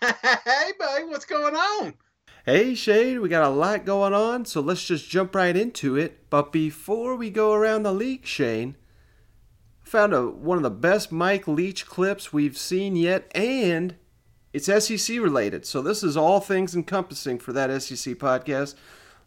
Hey, buddy, what's going on? Hey, Shane, we got a lot going on, so let's just jump right into it. But before we go around the league, Shane, I found a, one of the best Mike Leach clips we've seen yet, and it's SEC related. So this is all things encompassing for that SEC podcast.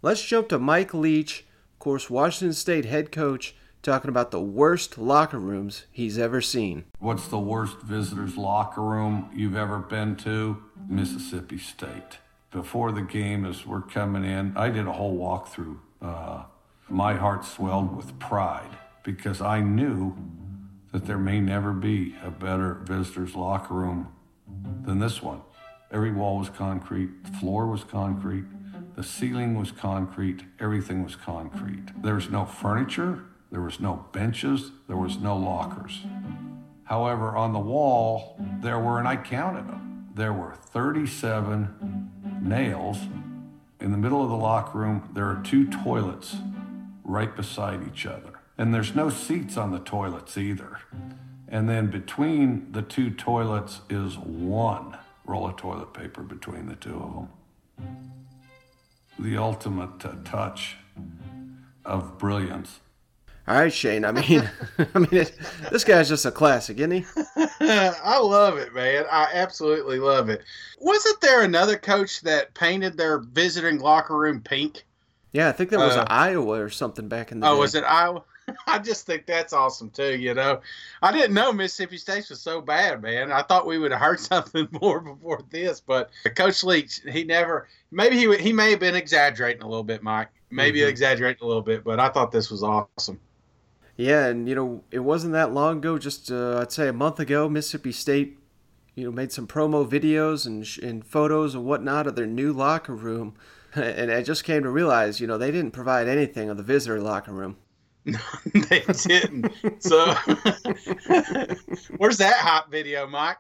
Let's jump to Mike Leach, of course, Washington State head coach, talking about the worst locker rooms he's ever seen. What's the worst visitors' locker room you've ever been to? Mississippi State. Before the game, as we're coming in, I did a whole walkthrough. Uh, my heart swelled with pride because I knew that there may never be a better visitors' locker room than this one. Every wall was concrete, the floor was concrete, the ceiling was concrete, everything was concrete. There was no furniture, there was no benches, there was no lockers. However, on the wall, there were, and I counted them, there were 37 nails. In the middle of the locker room, there are two toilets right beside each other. And there's no seats on the toilets either. And then between the two toilets is one roll of toilet paper between the two of them. The ultimate uh, touch of brilliance. All right, Shane. I mean, I mean, it, this guy's just a classic, isn't he? I love it, man. I absolutely love it. Wasn't there another coach that painted their visiting locker room pink? Yeah, I think that was uh, Iowa or something back in the. Oh, day. was it Iowa? I just think that's awesome too. You know, I didn't know Mississippi State was so bad, man. I thought we would have heard something more before this, but Coach Leach, he never. Maybe he he may have been exaggerating a little bit, Mike. Maybe mm-hmm. exaggerating a little bit, but I thought this was awesome. Yeah, and you know, it wasn't that long ago, just uh, I'd say a month ago, Mississippi State, you know, made some promo videos and, and photos and whatnot of their new locker room. And I just came to realize, you know, they didn't provide anything of the visitor locker room. No, they didn't. So, where's that hot video, Mike?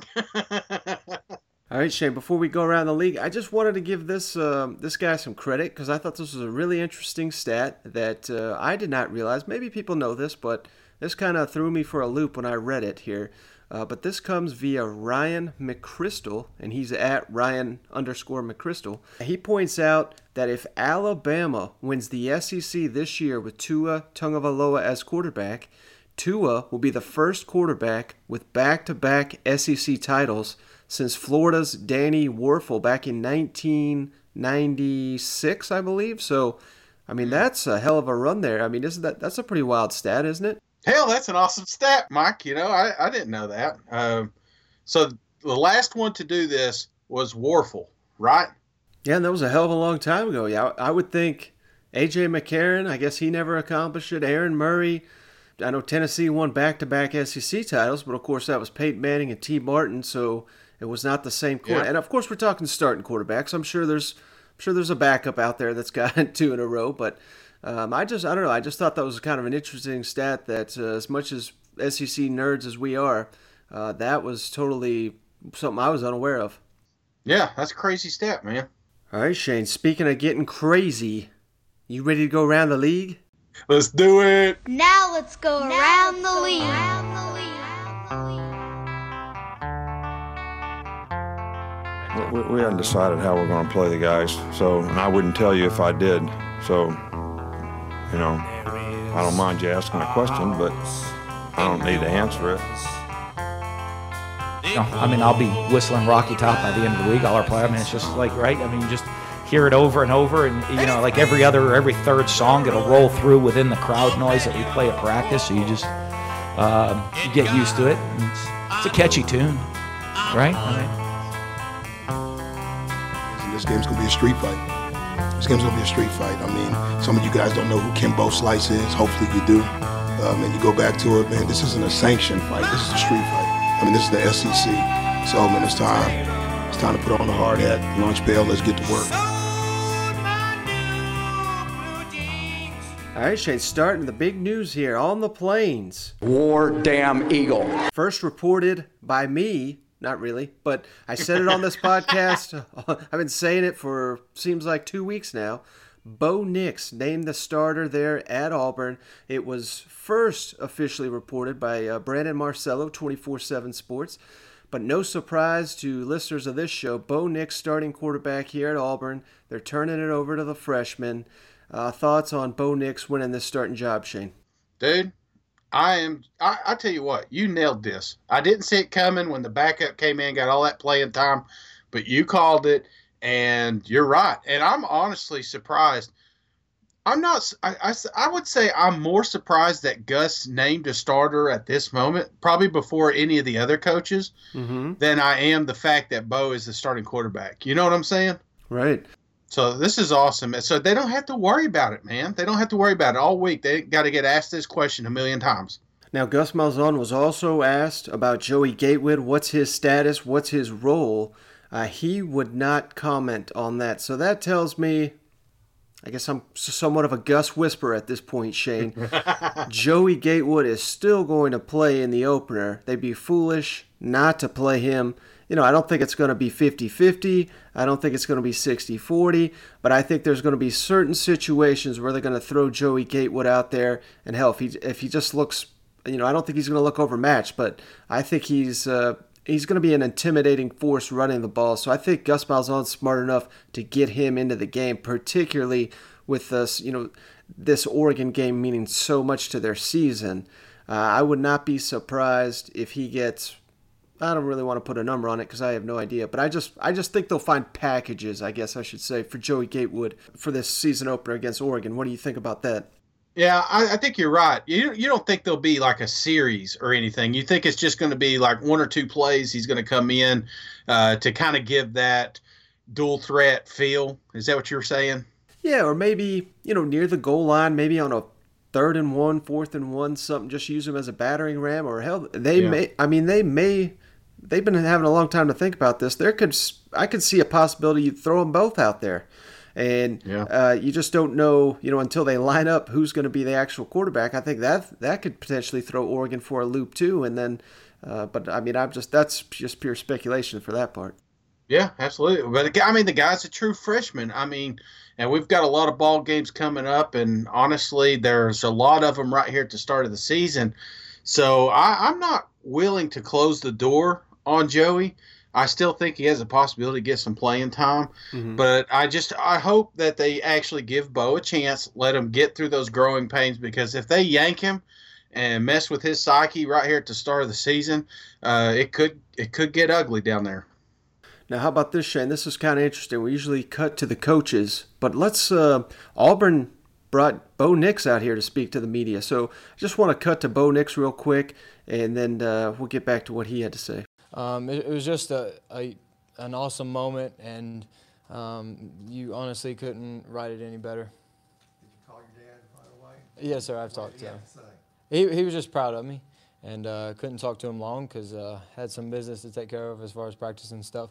All right, Shane. Before we go around the league, I just wanted to give this uh, this guy some credit because I thought this was a really interesting stat that uh, I did not realize. Maybe people know this, but this kind of threw me for a loop when I read it here. Uh, but this comes via Ryan McCrystal, and he's at Ryan underscore McCrystal. He points out that if Alabama wins the SEC this year with Tua Tagovailoa as quarterback, Tua will be the first quarterback with back-to-back SEC titles since Florida's Danny Wuerffel back in 1996, I believe. So, I mean, that's a hell of a run there. I mean, isn't that that's a pretty wild stat, isn't it? Hell, that's an awesome stat, Mike. You know, I, I didn't know that. Um, so the last one to do this was Wuerffel, right? Yeah, and that was a hell of a long time ago. Yeah, I would think AJ McCarron. I guess he never accomplished it. Aaron Murray. I know Tennessee won back-to-back SEC titles, but of course that was Peyton Manning and Tee Martin. So it was not the same quarter. Yeah. And of course, we're talking starting quarterbacks. I'm sure there's, I'm sure there's a backup out there that's got two in a row. But um, I just, I don't know. I just thought that was kind of an interesting stat. That uh, as much as SEC nerds as we are, uh, that was totally something I was unaware of. Yeah, that's a crazy stat, man. All right, Shane. Speaking of getting crazy, you ready to go around the league? Let's do it. Now let's go around the league. We, we hadn't decided how we're going to play the guys, so and I wouldn't tell you if I did. So, you know, I don't mind you asking a question, but I don't need to answer it. No, I mean, I'll be whistling Rocky Top by the end of the week. Our play. I mean, it's just like right. I mean, just hear it over and over, and you know, like every other every third song, it'll roll through within the crowd noise that we play at practice. So you just um, you get used to it. It's, it's, a catchy tune, right? I mean, game's gonna be a street fight. This game's gonna be a street fight. I mean, some of you guys don't know who Kimbo Slice is. Hopefully, you do. Um, and you go back to it, man. This isn't a sanctioned fight. This is a street fight. I mean, this is the SEC. So, man, it's time. It's time to put on the hard hat, lunch pail. Let's get to work. All right, Shane, starting the big news here on the plains. War damn eagle. First reported by me, not really, but I said it on this podcast. I've been saying it for seems like two weeks now. Bo Nix named the starter there at Auburn. It was first officially reported by uh, Brandon Marcello, 24 7 Sports. But no surprise to listeners of this show, Bo Nix starting quarterback here at Auburn. They're turning it over to the freshman. Uh, thoughts on Bo Nix winning this starting job, Shane? Dude, I am. I, I tell you what, you nailed this. I didn't see it coming when the backup came in, got all that playing time, but you called it and you're right. And I'm honestly surprised. I'm not. I, I, I, would say I'm more surprised that Gus named a starter at this moment, probably before any of the other coaches, mm-hmm. than I am the fact that Bo is the starting quarterback. You know what I'm saying? Right. So this is awesome. So they don't have to worry about it, man. They don't have to worry about it all week. They got to get asked this question a million times. Now, Gus Malzahn was also asked about Joey Gatewood. What's his status? What's his role? Uh, he would not comment on that. So that tells me, I guess I'm somewhat of a Gus whisperer at this point, Shane. Joey Gatewood is still going to play in the opener. They'd be foolish not to play him. You know, I don't think it's going to be 50 50. I don't think it's going to be 60 40. But I think there's going to be certain situations where they're going to throw Joey Gatewood out there. And hell, if he, if he just looks, you know, I don't think he's going to look overmatched, but I think he's. Uh, he's going to be an intimidating force running the ball. So I think Gus Malzahn's smart enough to get him into the game, particularly with this, you know, this Oregon game meaning so much to their season. Uh, I would not be surprised if he gets. I don't really want to put a number on it because I have no idea, but I just I just think they'll find packages, I guess I should say, for Joey Gatewood for this season opener against Oregon. What do you think about that? Yeah, I, I, think you're right. You you don't think there'll be like a series or anything. You think it's just going to be like one or two plays. He's going to come in uh, to kind of give that dual threat feel. Is that what you were saying? Yeah, or maybe you know near the goal line, maybe on a third and one, fourth and one, something. Just use him as a battering ram, or hell, they yeah. may. I mean, they may. They've been having a long time to think about this. There could I could see a possibility you throw them both out there and yeah. uh, you just don't know, you know, until they line up who's going to be the actual quarterback. I think that that could potentially throw Oregon for a loop too, and then, uh, but I mean, I'm just that's just pure speculation for that part. Yeah, absolutely. But I mean, the guy's a true freshman. I mean, and we've got a lot of ball games coming up, and honestly, there's a lot of them right here at the start of the season. So I, I'm not willing to close the door on Joey. I still think he has a possibility to get some playing time, mm-hmm. but I just I hope that they actually give Bo a chance, let him get through those growing pains because if they yank him and mess with his psyche right here at the start of the season, uh, it could it could get ugly down there. Now, how about this, Shane? This is kind of interesting. We usually cut to the coaches, but let's uh, Auburn brought Bo Nix out here to speak to the media. So I just want to cut to Bo Nix real quick, and then uh, we'll get back to what he had to say. Um, it, it, was just a, a, an awesome moment, and um, you honestly couldn't write it any better. Did you call your dad by the way? Yes, sir. I've talked to him. He, he was just proud of me, and uh, couldn't talk to him long because uh, had some business to take care of as far as practice and stuff.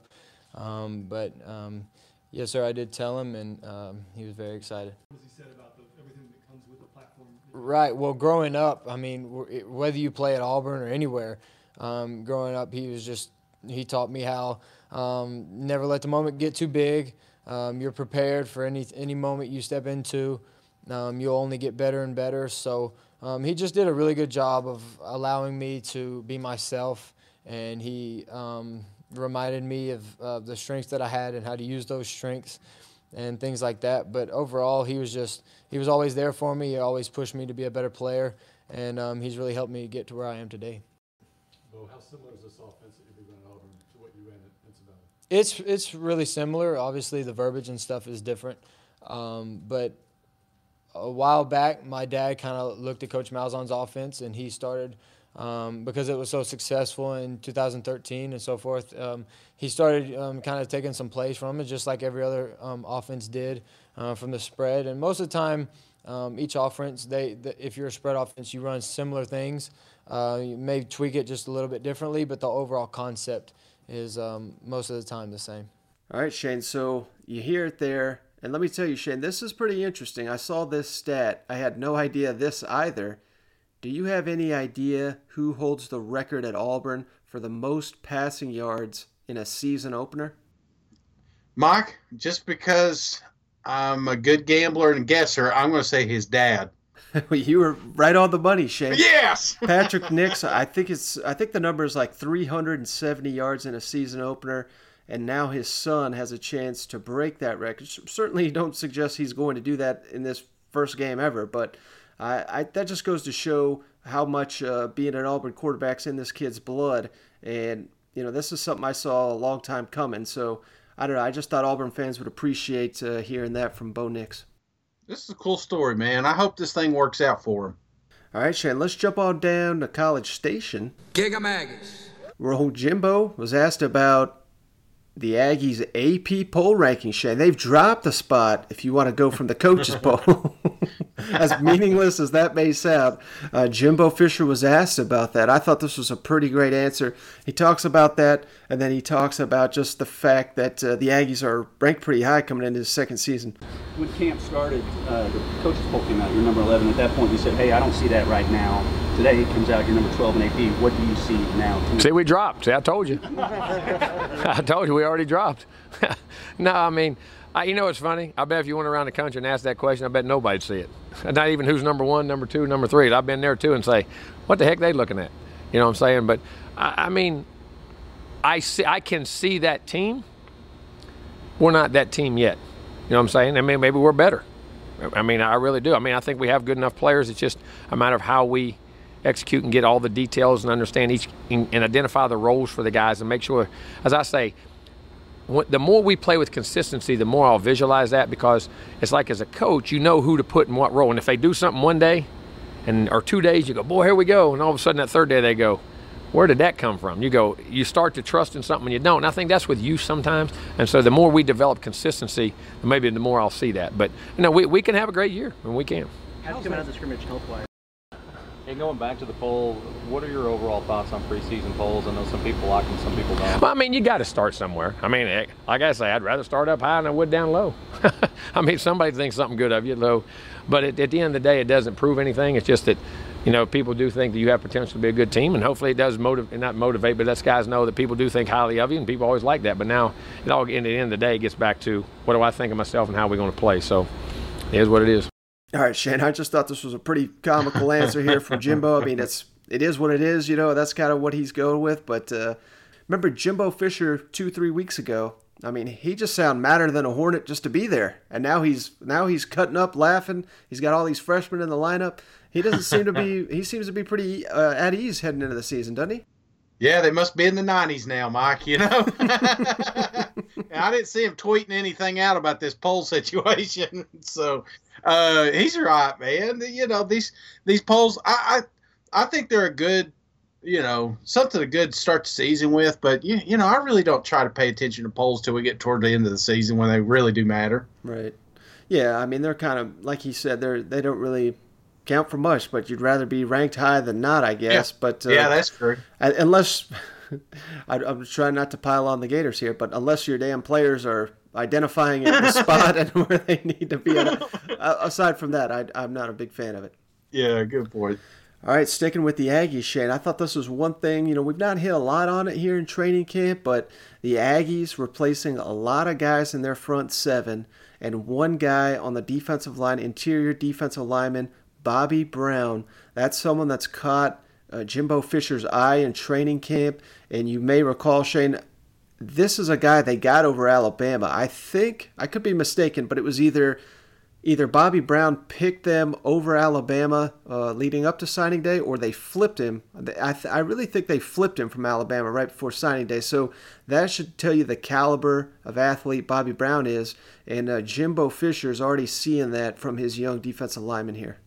Um, but um, yes, sir. I did tell him, and um, he was very excited. What has he said about the, everything that comes with the platform? Right. Well, growing up, I mean, whether you play at Auburn or anywhere um, growing up, he was just he taught me how um, never let the moment get too big. Um, you're prepared for any any moment you step into. um, you'll only get better and better. So um, he just did a really good job of allowing me to be myself, and he um, reminded me of uh, the strengths that I had and how to use those strengths and things like that. But overall, he was just he was always there for me. He always pushed me to be a better player, and he's really helped me get to where I am today. Bo, how similar is this offense that you're at Auburn to what you ran at Pinson Valley? It's it's really similar. Obviously, the verbiage and stuff is different, um, but a while back, my dad kind of looked at Coach Malzahn's offense, and he started um, because it was so successful in 2013 and so forth. Um, he started um, kind of taking some plays from it, just like every other um, offense did uh, from the spread. And most of the time, um, each offense, they, the, if you're a spread offense, you run similar things. Uh, you may tweak it just a little bit differently, but the overall concept is um, most of the time the same. All right, Shane. So you hear it there. And let me tell you, Shane, this is pretty interesting. I saw this stat. I had no idea this either. Do you have any idea who holds the record at Auburn for the most passing yards in a season opener? Mike, just because I'm a good gambler and guesser, I'm going to say his dad. you were right on the money, Shane. Yes. Patrick Nix, I think it's I think the number is like 370 yards in a season opener and now his son has a chance to break that record. Certainly don't suggest he's going to do that in this first game ever, but I, I that just goes to show how much uh, being an Auburn quarterback's in this kid's blood, and you know this is something I saw a long time coming. So I don't know. I just thought Auburn fans would appreciate uh, hearing that from Bo Nix. This is a cool story, man. I hope this thing works out for him. All right, Shane, let's jump on down to College Station. Gig 'em Aggies. Where old Jimbo was asked about the Aggies AP poll ranking, Shane. They've dropped a spot if you want to go from the coaches poll. As meaningless as that may sound, uh, Jimbo Fisher was asked about that. I thought this was a pretty great answer. He talks about that, and then he talks about just the fact that uh, the Aggies are ranked pretty high coming into the second season. When camp started, uh, the coaches poll came out. You're number 11. At that point, you said, "Hey, I don't see that right now." Today it comes out. You're number 12 in AP. What do you see now? See, we dropped. See, I told you. I told you we already dropped. no, I mean. You know what's funny? I bet if you went around the country and asked that question, I bet nobody'd see it. Not even who's number one, number two, number three. I've been there too and say, what the heck they looking at? You know what I'm saying? But I, I mean, I see, I can see that team. We're not that team yet. You know what I'm saying? I mean, maybe we're better. I mean, I really do. I mean, I think we have good enough players. It's just a matter of how we execute and get all the details and understand each and identify the roles for the guys and make sure, as I say, the more we play with consistency, the more I'll visualize that because it's like as a coach, you know who to put in what role. And if they do something one day, and or two days, you go, boy, here we go, and all of a sudden that third day they go, where did that come from? You go, you start to trust in something and you don't. And I think that's with you sometimes. And so the more we develop consistency, maybe the more I'll see that. But you know, we, we can have a great year, and we can. How's coming out of the scrimmage health wise? And going back to the poll, what are your overall thoughts on preseason polls? I know some people like them, some people don't. Well, I mean, you got to start somewhere. I mean, eh, like I say, I'd rather start up high than I would down low. I mean, somebody thinks something good of you low, but at, the end of the day, it doesn't prove anything. It's just that, you know, people do think that you have potential to be a good team, and hopefully it does motivate, not motivate, but lets guys know that people do think highly of you, and people always like that. But now, it all, at the end of the day, it gets back to what do I think of myself and how we're going to play. So, it is what it is. All right, Shane. I just thought this was a pretty comical answer here from Jimbo. I mean, it's it is what it is. You know, that's kind of what he's going with. But uh, remember Jimbo Fisher two three weeks ago. I mean, he just sounded madder than a hornet just to be there. And now he's now he's cutting up, laughing. He's got all these freshmen in the lineup. He doesn't seem to be. He seems to be pretty uh, at ease heading into the season, doesn't he? Yeah, they must be in the 90s now, Mike, you know? I didn't see him tweeting anything out about this poll situation. So uh, he's right, man. You know, these these polls, I, I, I think they're a good, you know, something a good start the season with. But, you, you know, I really don't try to pay attention to polls till we get toward the end of the season when they really do matter. Right. Yeah, I mean, they're kind of, like he said, they're, they don't really count for much, but you'd rather be ranked high than not, I guess. Yeah. But uh, yeah, that's true. Unless I, am trying not to pile on the Gators here, but unless your damn players are identifying the spot and where they need to be, uh, aside from that, I, I'm not a big fan of it. Yeah, good point. All right, sticking with the Aggies, Shane. I thought this was one thing, you know, we've not hit a lot on it here in training camp, but the Aggies replacing a lot of guys in their front seven and one guy on the defensive line, interior defensive lineman, Bobby Brown. That's someone that's caught uh, Jimbo Fisher's eye in training camp. And you may recall, Shane, this is a guy they got over Alabama. I think, I could be mistaken, but it was either either Bobby Brown picked them over Alabama uh, leading up to signing day, or they flipped him. I, th- I really think they flipped him from Alabama right before signing day. So that should tell you the caliber of athlete Bobby Brown is. And uh, Jimbo Fisher is already seeing that from his young defensive lineman here.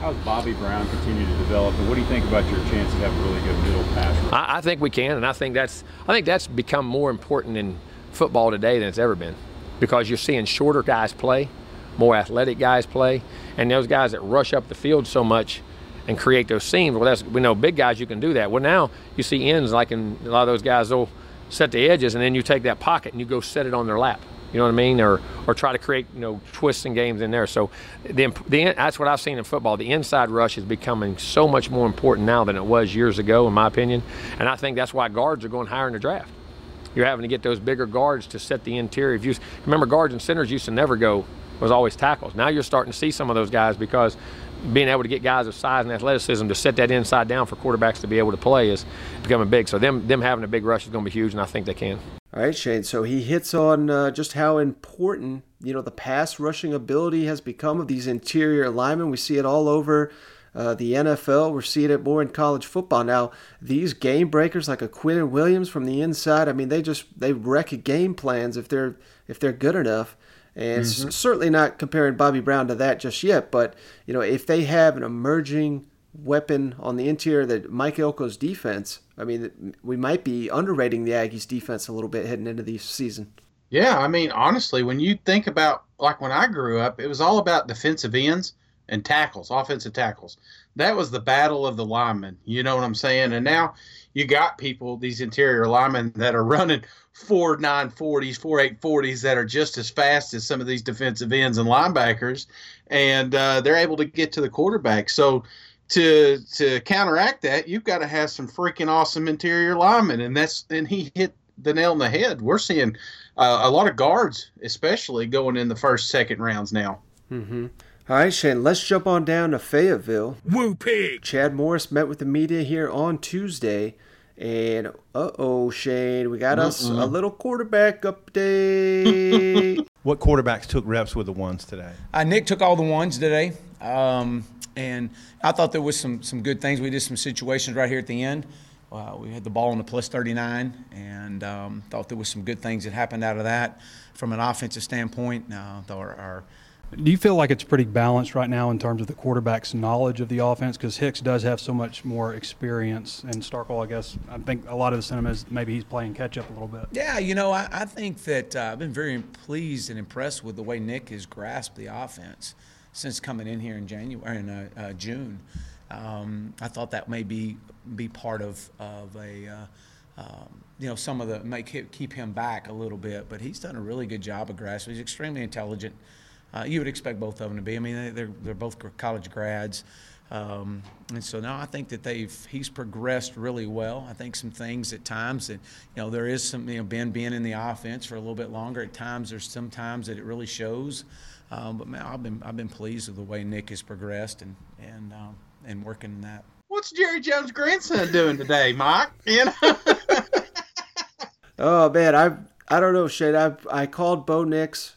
How's Bobby Brown continue to develop, and what do you think about your chance to have a really good middle pass? I, I think we can, and I think that's I think that's become more important in football today than it's ever been, because you're seeing shorter guys play more athletic guys play, and those guys that rush up the field so much and create those seams. Well, that's we know big guys you can do that. Well, now you see ends like in a lot of those guys they'll set the edges and then you take that pocket and you go set it on their lap. You know what I mean? Or or try to create you know twists and games in there. So the, the that's what I've seen in football. The inside rush is becoming so much more important now than it was years ago, in my opinion. And I think that's why guards are going higher in the draft. You're having to get those bigger guards to set the interior. If you remember, guards and centers used to never go was always tackles. Now you're starting to see some of those guys because being able to get guys of size and athleticism to set that inside down for quarterbacks to be able to play is becoming big. So them them having a big rush is going to be huge, and I think they can. All right, Shane. So he hits on uh, just how important you know the pass rushing ability has become of these interior linemen. We see it all over. Uh, the NFL, we're seeing it more in college football now. These game breakers like a Quinnen Williams from the inside, I mean, they just they wreck game plans if they're if they're good enough. And mm-hmm. certainly not comparing Bobby Brown to that just yet, but you know, if they have an emerging weapon on the interior that Mike Elko's defense, I mean, we might be underrating the Aggies defense a little bit heading into the season. Yeah, I mean, honestly, when you think about like when I grew up, it was all about defensive ends and tackles, offensive tackles. That was the battle of the linemen. You know what I'm saying? And now you got people, these interior linemen that are running four nine forties, four eight forties that are just as fast as some of these defensive ends and linebackers, and uh, they're able to get to the quarterback. So to to counteract that, you've got to have some freaking awesome interior linemen, and that's and he hit the nail on the head. We're seeing uh, a lot of guards, especially going in the first, second rounds now. Mm-hmm. All right, Shane, let's jump on down to Fayetteville. Woo pig! Chad Morris met with the media here on Tuesday and uh oh, Shane, we got us a little quarterback update. what quarterbacks took reps with the ones today? Uh, Nick took all the ones today, um, and I thought there was some some good things. We did some situations right here at the end. Uh, we had the ball on the plus 39, and um, thought there was some good things that happened out of that from an offensive standpoint. Uh, our, our do you feel like it's pretty balanced right now in terms of the quarterback's knowledge of the offense? Because Hicks does have so much more experience, and Starkel, I guess, I think a lot of the sentiment is maybe he's playing catch up a little bit. Yeah, you know, I, I think that uh, I've been very pleased and impressed with the way Nick has grasped the offense since coming in here in January in uh, uh, June. Um, I thought that may be be part of of a. Uh, um, you know, some of the may keep him back a little bit, but he's done a really good job of grasping. He's extremely intelligent. Uh, you would expect both of them to be. I mean, they're they're both college grads, um, and so now I think that they've he's progressed really well. I think some things at times that you know there is some you know Ben being in the offense for a little bit longer. At times there's some times that it really shows, um, but man, I've been I've been pleased with the way Nick has progressed and and um, and working in that. What's Jerry Jones' grandson doing today, Mike? You know. oh man, I I don't know, Shane. I I called Bo Nix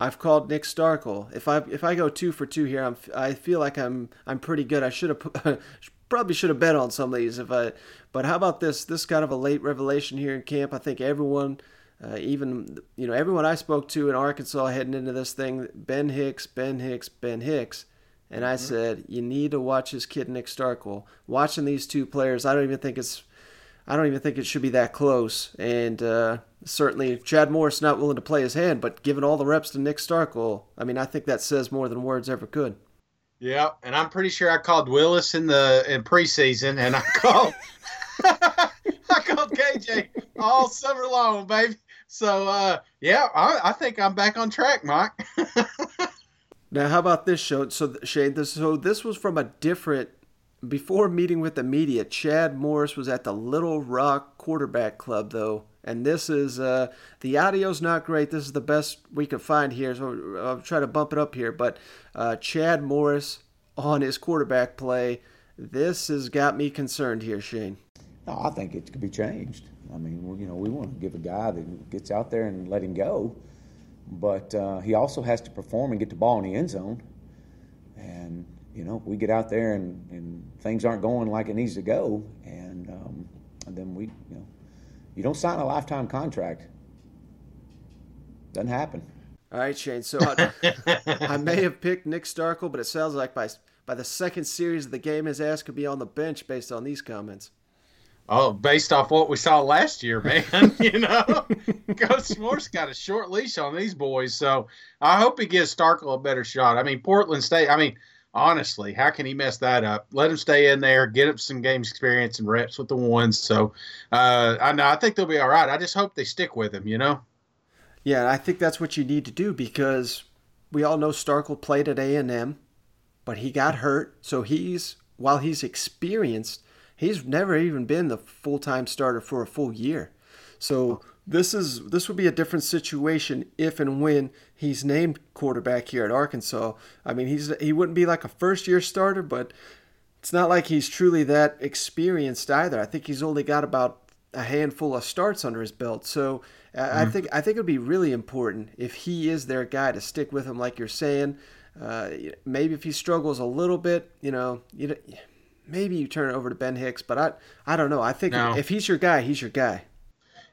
I've called Nick Starkel. If I if I go two for two here, I'm I feel like I'm I'm pretty good. I should have probably should have bet on some of these if I. But how about this? This kind of a late revelation here in camp. I think everyone, uh, even you know everyone I spoke to in Arkansas heading into this thing, Ben Hicks, Ben Hicks, Ben Hicks. And I mm-hmm. said, you need to watch this kid Nick Starkel. Watching these two players, I don't even think it's I don't even think it should be that close. And uh, certainly, Chad Morris not willing to play his hand, but giving all the reps to Nick Starkel, I mean, I think that says more than words ever could. Yeah, and I'm pretty sure I called Willis in the in preseason, and I called I called KJ all summer long, baby. So uh, yeah, I, I think I'm back on track, Mike. now, how about this show? So Shane, this so this was from a different before meeting with the media, Chad Morris was at the Little Rock Quarterback Club, though. And this is, uh, the audio's not great. This is the best we could find here, so I'll try to bump it up here. But uh, Chad Morris on his quarterback play, this has got me concerned here, Shane. No, I think it could be changed. I mean, you know, we want to give a guy that gets out there and let him go, but uh, he also has to perform and get the ball in the end zone. And you know, we get out there and, and things aren't going like it needs to go, and, um, and then we, you know, you don't sign a lifetime contract. Doesn't happen. All right, Shane. So I, I may have picked Nick Starkel, but it sounds like by by the second series of the game, his ass could be on the bench based on these comments. Oh, based off what we saw last year, man. you know, Coach Morris got a short leash on these boys, so I hope he gives Starkel a better shot. I mean, Portland State. I mean, honestly, how can he mess that up? Let him stay in there, get him some games experience and reps with the ones. So, uh, I know I think they'll be all right. I just hope they stick with him. You know. Yeah, I think that's what you need to do because we all know Starkel played at A and M, but he got hurt, so he's while he's experienced he's never even been the full time starter for a full year. So this is this would be a different situation if and when he's named quarterback here at Arkansas. I mean, he's he wouldn't be like a first year starter, but it's not like he's truly that experienced either. I think he's only got about a handful of starts under his belt. So mm-hmm. I think I think it would be really important if he is their guy to stick with him, like you're saying. Uh, maybe if he struggles a little bit, you know, you maybe you turn it over to Ben Hicks, but I I don't know. I think no. if he's your guy, he's your guy.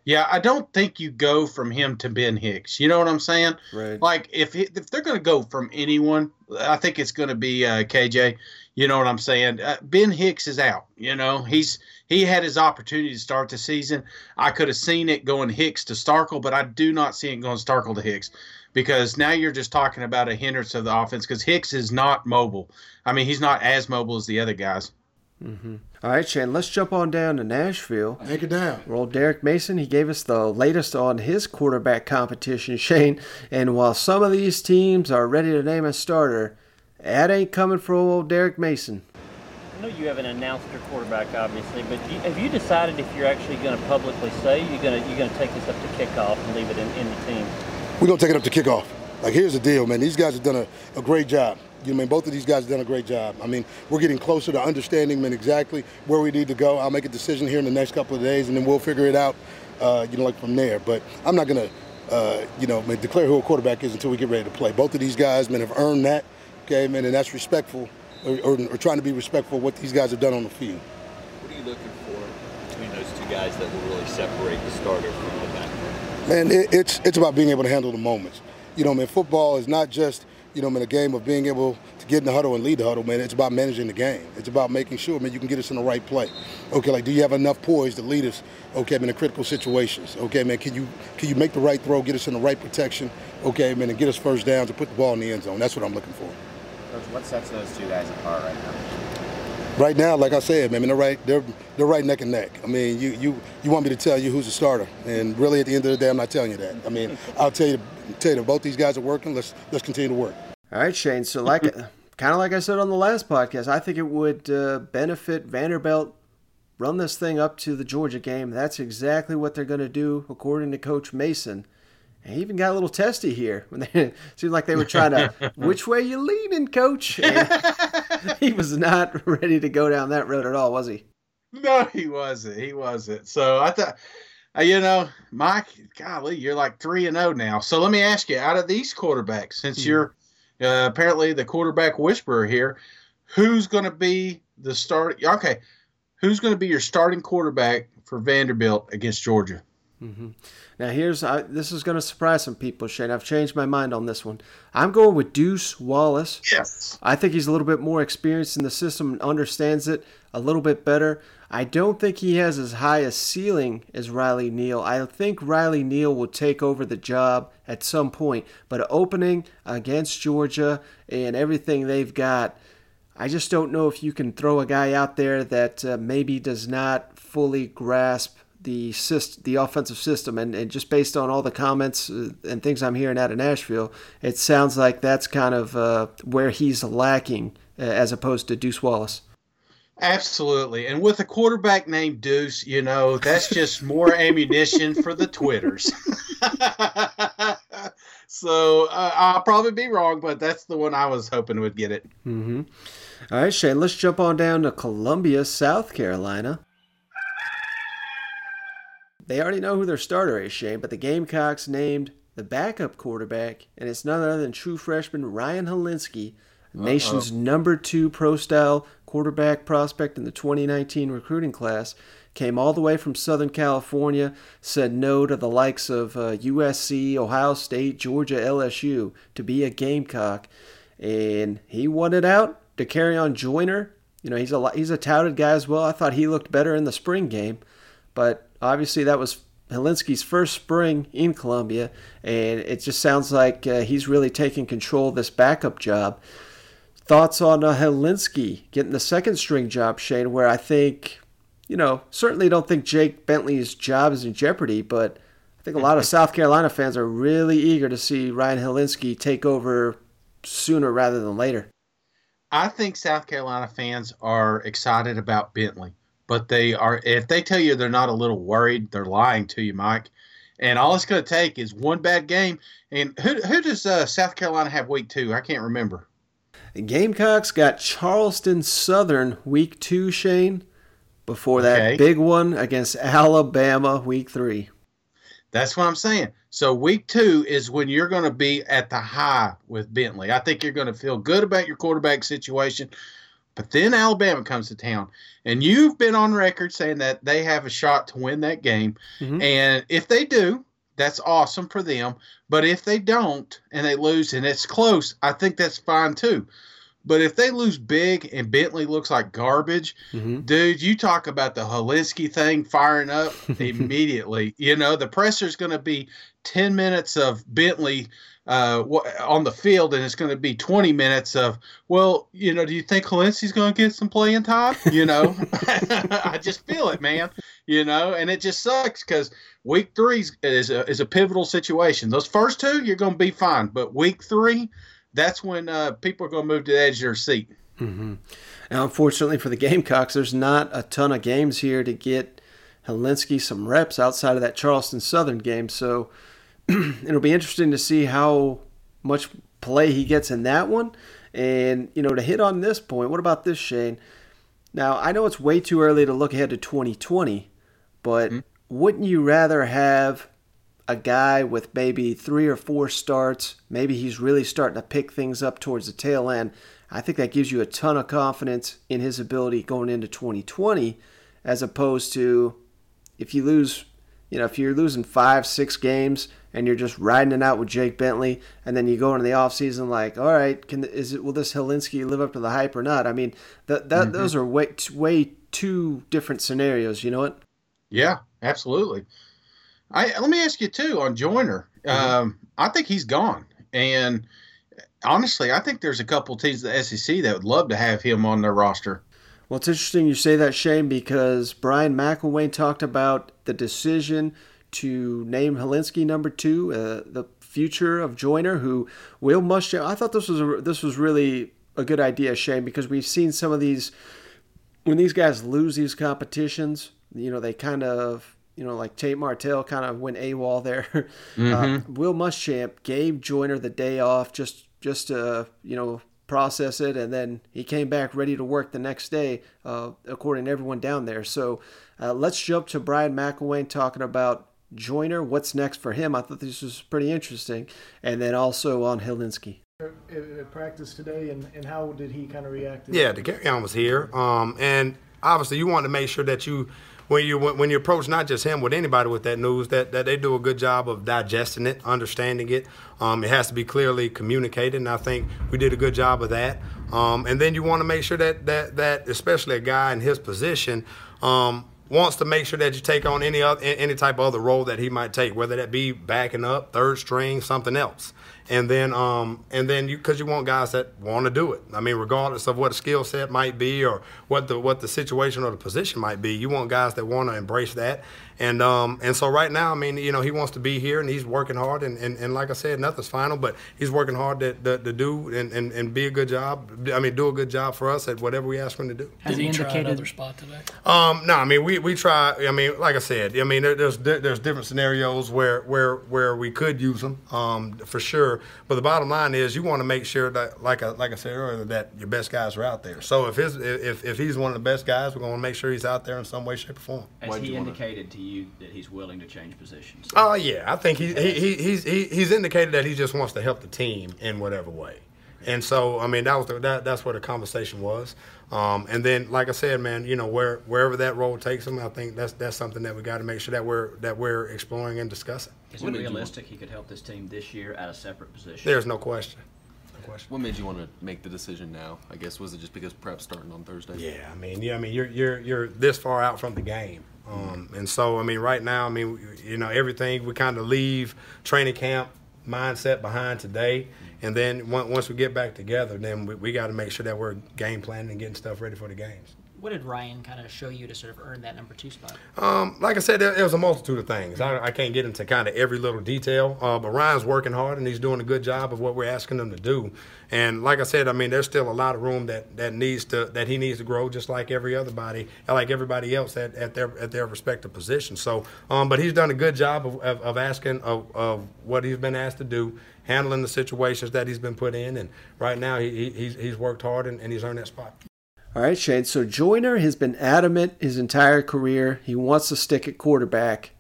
Yeah, I don't think you go from him to Ben Hicks. You know what I'm saying? Right. Like if he, if they're going to go from anyone, I think it's going to be uh, KJ. You know what I'm saying? Uh, ben Hicks is out. You know he's he had his opportunity to start the season. I could have seen it going Hicks to Starkel, but I do not see it going Starkel to Hicks because now you're just talking about a hindrance of the offense because Hicks is not mobile. I mean, he's not as mobile as the other guys. Mm-hmm. All right, Shane, let's jump on down to Nashville. Take it down. Well, Derek Mason, he gave us the latest on his quarterback competition, Shane. And while some of these teams are ready to name a starter, that ain't coming from old Derek Mason. I know you haven't announced your quarterback, obviously, but have you decided if you're actually going to publicly say you're going to you're going to take this up to kickoff and leave it in, in the team? We're going to take it up to kickoff. Like, here's the deal, man. These guys have done a, a great job. You know, I mean, both of these guys have done a great job. I mean, we're getting closer to understanding man, exactly where we need to go. I'll make a decision here in the next couple of days, and then we'll figure it out, uh, you know, like from there. But I'm not going to, uh, you know, declare who a quarterback is until we get ready to play. Both of these guys, man, have earned that, okay, man, and that's respectful, or, or, or trying to be respectful of what these guys have done on the field. What are you looking for between those two guys that will really separate the starter from the back? Man, it, it's it's about being able to handle the moments. You know, man, football is not just you know, I in a game of being able to get in the huddle and lead the huddle, man, it's about managing the game. It's about making sure, man, you can get us in the right play. Okay, like do you have enough poise to lead us, okay, man, in critical situations? Okay, man, can you can you make the right throw, get us in the right protection, okay, man, and get us first down to put the ball in the end zone? That's what I'm looking for. Coach, what sets those two guys apart right now? Right now, like I said, man, I mean, they're right, they're they're right neck and neck. I mean, you you you want me to tell you who's the starter, and really at the end of the day, I'm not telling you that. I mean, I'll tell you tell you that both these guys are working. Let's let's continue to work. All right, Shane. So, like, kind of like I said on the last podcast, I think it would uh, benefit Vanderbilt run this thing up to the Georgia game. That's exactly what they're going to do, according to Coach Mason. And he even got a little testy here. When they seemed like they were trying to, which way you leaning, Coach? He was not ready to go down that road at all, was he? No, he wasn't. He wasn't. So I thought, uh, you know, Mike, golly, you're like three and zero oh now. So let me ask you, out of these quarterbacks, since hmm. you're uh, apparently the quarterback whisperer here. Who's going to be the start? Okay, who's going to be your starting quarterback for Vanderbilt against Georgia? Mm-hmm. Now here's I, this is going to surprise some people, Shane. I've changed my mind on this one. I'm going with Deuce Wallace. Yes, I think he's a little bit more experienced in the system and understands it a little bit better. I don't think he has as high a ceiling as Riley Neal. I think Riley Neal will take over the job at some point, but opening against Georgia and everything they've got, I just don't know if you can throw a guy out there that uh, maybe does not fully grasp the syst- the offensive system. And, and just based on all the comments uh, and things I'm hearing out of Nashville, it sounds like that's kind of uh, where he's lacking uh, as opposed to Deuce Wallace. Absolutely. And with a quarterback named Deuce, you know, that's just more ammunition for the Twitters. so uh, I'll probably be wrong, but that's the one I was hoping would get it. Mm-hmm. All right, Shane, let's jump on down to Columbia, South Carolina. They already know who their starter is, Shane, but the Gamecocks named the backup quarterback, and it's none other than true freshman Ryan Hilinski, nation's number two pro style quarterback prospect in the 2019 recruiting class. Came all the way from Southern California, said no to the likes of uh, USC, Ohio State, Georgia, LSU to be a Gamecock, and he wanted out Dakereon Joyner. You know, he's a he's a touted guy as well. I thought he looked better in the spring game, but obviously that was Hilinski's first spring in Columbia, and it just sounds like uh, he's really taking control of this backup job. Thoughts on uh, Hilinski getting the second string job, Shane, where I think, you know, certainly don't think Jake Bentley's job is in jeopardy, but I think a lot of South Carolina fans are really eager to see Ryan Hilinski take over sooner rather than later. I think South Carolina fans are excited about Bentley, but they are if they tell you they're not a little worried, they're lying to you, Mike. And all it's going to take is one bad game. And who who does uh, South Carolina have week two? I can't remember. Gamecocks got Charleston Southern week two, Shane, before that Okay. big one against Alabama week three. That's what I'm saying. So week two is when you're going to be at the high with Bentley. I think you're going to feel good about your quarterback situation. But then Alabama comes to town, and you've been on record saying that they have a shot to win that game. Mm-hmm. And if they do, that's awesome for them. But if they don't and they lose and it's close, I think that's fine too. But if they lose big and Bentley looks like garbage, mm-hmm. dude, you talk about the Hilinski thing firing up immediately. You know, the presser's going to be 10 minutes of Bentley uh, on the field, and it's going to be 20 minutes of, well, you know, do you think Hilinski's going to get some playing time? You know, I just feel it, man. You know, and it just sucks because week three is- is a, is a pivotal situation. Those first two, you're going to be fine. But week three, that's when uh, people are going to move to the edge of their seat. Mm-hmm. Now, unfortunately for the Gamecocks, there's not a ton of games here to get Hilinski some reps outside of that Charleston Southern game. So it'll be interesting to see how much play he gets in that one. And, you know, to hit on this point, what about this, Shane? Now, I know it's way too early to look ahead to 2020, but mm-hmm. wouldn't you rather have a guy with maybe three or four starts? Maybe he's really starting to pick things up towards the tail end. I think that gives you a ton of confidence in his ability going into 2020, as opposed to if you lose, you know, if you're losing five, six games and you're just riding it out with Jake Bentley, and then you go into the offseason like, all right, can is it will this Hilinski live up to the hype or not? I mean, that that Mhm. those are way way two different scenarios. You know what? Yeah, absolutely. I let me ask you too on Joyner. Um, I think he's gone, and honestly, I think there's a couple teams in the SEC that would love to have him on their roster. Well, it's interesting you say that, Shane, because Bryan McClendon talked about the decision to name Hilinski number two, uh, the future of Joyner, who Will Muschamp. I thought this was a, this was really a good idea, Shane, because we've seen some of these when these guys lose these competitions. You know, they kind of you know like Tate Martell kind of went AWOL there. Uh, Mhm. Will Muschamp gave Joyner the day off just just to you know process it, and then he came back ready to work the next day, uh, according to everyone down there. So uh, let's jump to Bryan McClendon talking about Joyner. What's next for him? I thought this was pretty interesting, and then also on Hilinski. at, at practice today, and, and how did he kind of react? to Yeah, Dakereon was here, um, and obviously you want to make sure that you, when you when, you approach not just him with anybody with that news, that, that they do a good job of digesting it, understanding it. Um, it has to be clearly communicated, and I think we did a good job of that. Um, and then you want to make sure that that that especially a guy in his position. Um, wants to make sure that you take on any other any type of other role that he might take, whether that be backing up, third string, something else. And then um, and then you because you want guys that want to do it. I mean, regardless of what a skill set might be or what the what the situation or the position might be, you want guys that want to embrace that. And um, and so right now, I mean, you know, he wants to be here and he's working hard. And, and, and like I said, nothing's final, but he's working hard to, to, to do and, and, and be a good job. I mean, do a good job for us at whatever we ask him to do. Has he indicated another spot today? Um, no, I mean we, we try. I mean, like I said, I mean there, there's there's different scenarios where where where we could use them, um, for sure. But the bottom line is you want to make sure that, like I like I said earlier, that your best guys are out there. So if his if if he's one of the best guys, we're going to make sure he's out there in some way, shape, or form. Has he indicated to you that he's willing to change positions? Oh yeah, I think he, he, he he's he, he's indicated that he just wants to help the team in whatever way. And so, I mean, that was the, that, that's where the conversation was. Um, and then, like I said, man, you know, where wherever that role takes him, I think that's that's something that we got to make sure that we're that we're exploring and discussing. Is it realistic he could help this team this year at a separate position? There's no question. Question. What made you want to make the decision now? I guess was it just because prep starting on Thursday? Yeah, I mean, yeah, I mean, you're you're you're this far out from the game. Um, and so, I mean, right now, I mean, you know, everything we kind of leave training camp mindset behind today, and then once we get back together, then we, we got to make sure that we're game planning and getting stuff ready for the games. What did Ryan kind of show you to sort of earn that number two spot? Um, like I said, there, there, was a multitude of things. I, I can't get into kind of every little detail, uh, but Ryan's working hard and he's doing a good job of what we're asking him to do. And like I said, I mean, there's still a lot of room that, that needs to that he needs to grow, just like every other body, like everybody else at, at their at their respective positions. So, um, but he's done a good job of, of, of asking of, of what he's been asked to do, handling the situations that he's been put in, and right now he, he's he's worked hard and, and he's earned that spot. All right, Shane. So Joyner has been adamant his entire career. He wants to stick at quarterback,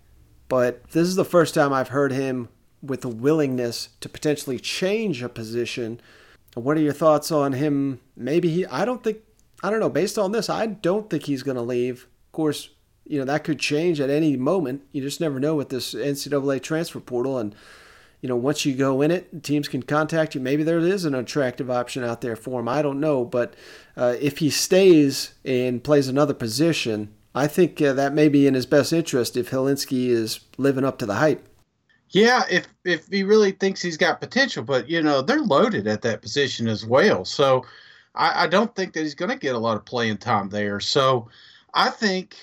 but this is the first time I've heard him with a willingness to potentially change a position. What are your thoughts on him? Maybe he, I don't think, I don't know, based on this, I don't think he's going to leave. Of course, you know, that could change at any moment. You just never know with this NCAA transfer portal. And you know, once you go in it, teams can contact you. Maybe there is an attractive option out there for him. I don't know, but uh, if he stays and plays another position, I think uh, that may be in his best interest if Hilinski is living up to the hype. Yeah, if if he really thinks he's got potential, but you know they're loaded at that position as well. So I, I don't think that he's going to get a lot of playing time there. So I think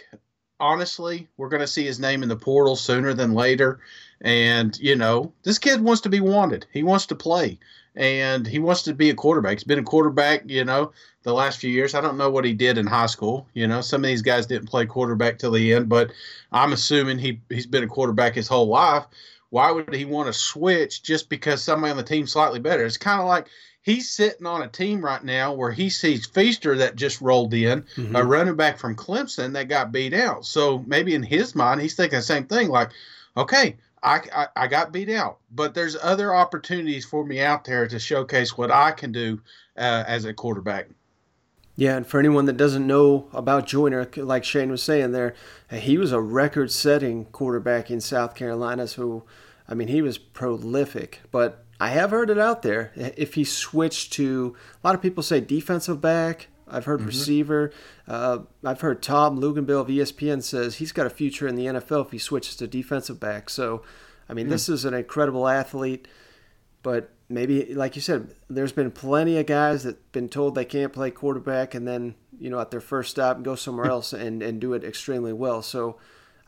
honestly we're going to see his name in the portal sooner than later. And, you know, this kid wants to be wanted. He wants to play and he wants to be a quarterback. He's been a quarterback, you know, the last few years. I don't know what he did in high school. You know, some of these guys didn't play quarterback till the end, but I'm assuming he he's been a quarterback his whole life. Why would he want to switch just because somebody on the team's slightly better? It's kind of like he's sitting on a team right now where he sees Feaster that just rolled in, mm-hmm. a running back from Clemson that got beat out. So maybe in his mind, he's thinking the same thing like, okay, I, I, I, got beat out, but there's other opportunities for me out there to showcase what I can do uh, as a quarterback. Yeah, and for anyone that doesn't know about Joyner, like Shane was saying there, he was a record-setting quarterback in South Carolina. So, I mean, he was prolific. But I have heard it out there. If he switched to, a lot of people say defensive back. I've heard mm-hmm. receiver. Uh, I've heard Tom Luginbill of ESPN says he's got a future in the NFL if he switches to defensive back. So, I mean, mm this is an incredible athlete, but maybe, like you said, there's been plenty of guys that been told they can't play quarterback and then, you know, at their first stop go somewhere else and, and do it extremely well. So,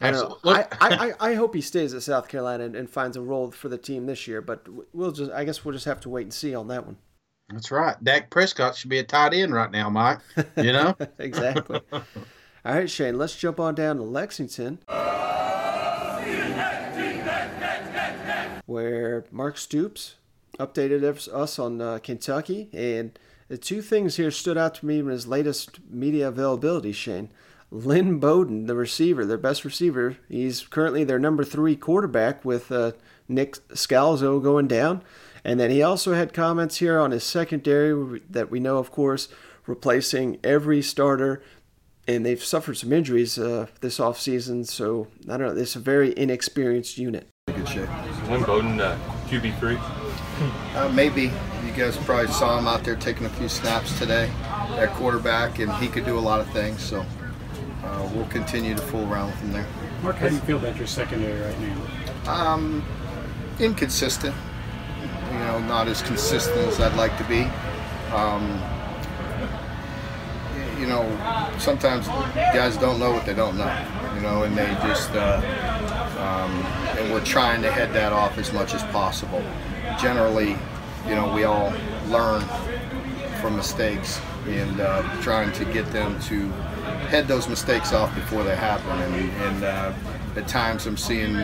I. I, I, I hope he stays at South Carolina and, and finds a role for the team this year, but we'll just, I guess we'll just have to wait and see on that one. That's right. Dak Prescott should be a tight end right now, Mike. You know? exactly. All right, Shane, let's jump on down to Lexington. Where Mark Stoops updated us on uh, Kentucky. And the two things here stood out to me in his latest media availability, Shane. Lynn Bowden, the receiver, their best receiver, he's currently their number three quarterback with uh, Nik Scalzo going down. And then he also had comments here on his secondary that we know, of course, replacing every starter. And they've suffered some injuries uh, this offseason, so I don't know. It's a very inexperienced unit. Good shape. Lynn Bowden uh, QB three? Uh, maybe you guys probably saw him out there taking a few snaps today at quarterback, and he could do a lot of things. So uh, we'll continue to fool around from there. Mark, how do you feel about your secondary right now? Um, inconsistent. You know, not as consistent as I'd like to be. Um, you know, sometimes guys don't know what they don't know, you know, and they just, uh, um, and we're trying to head that off as much as possible. Generally, you know, we all learn from mistakes and uh, trying to get them to head those mistakes off before they happen. And, and uh, at times I'm seeing,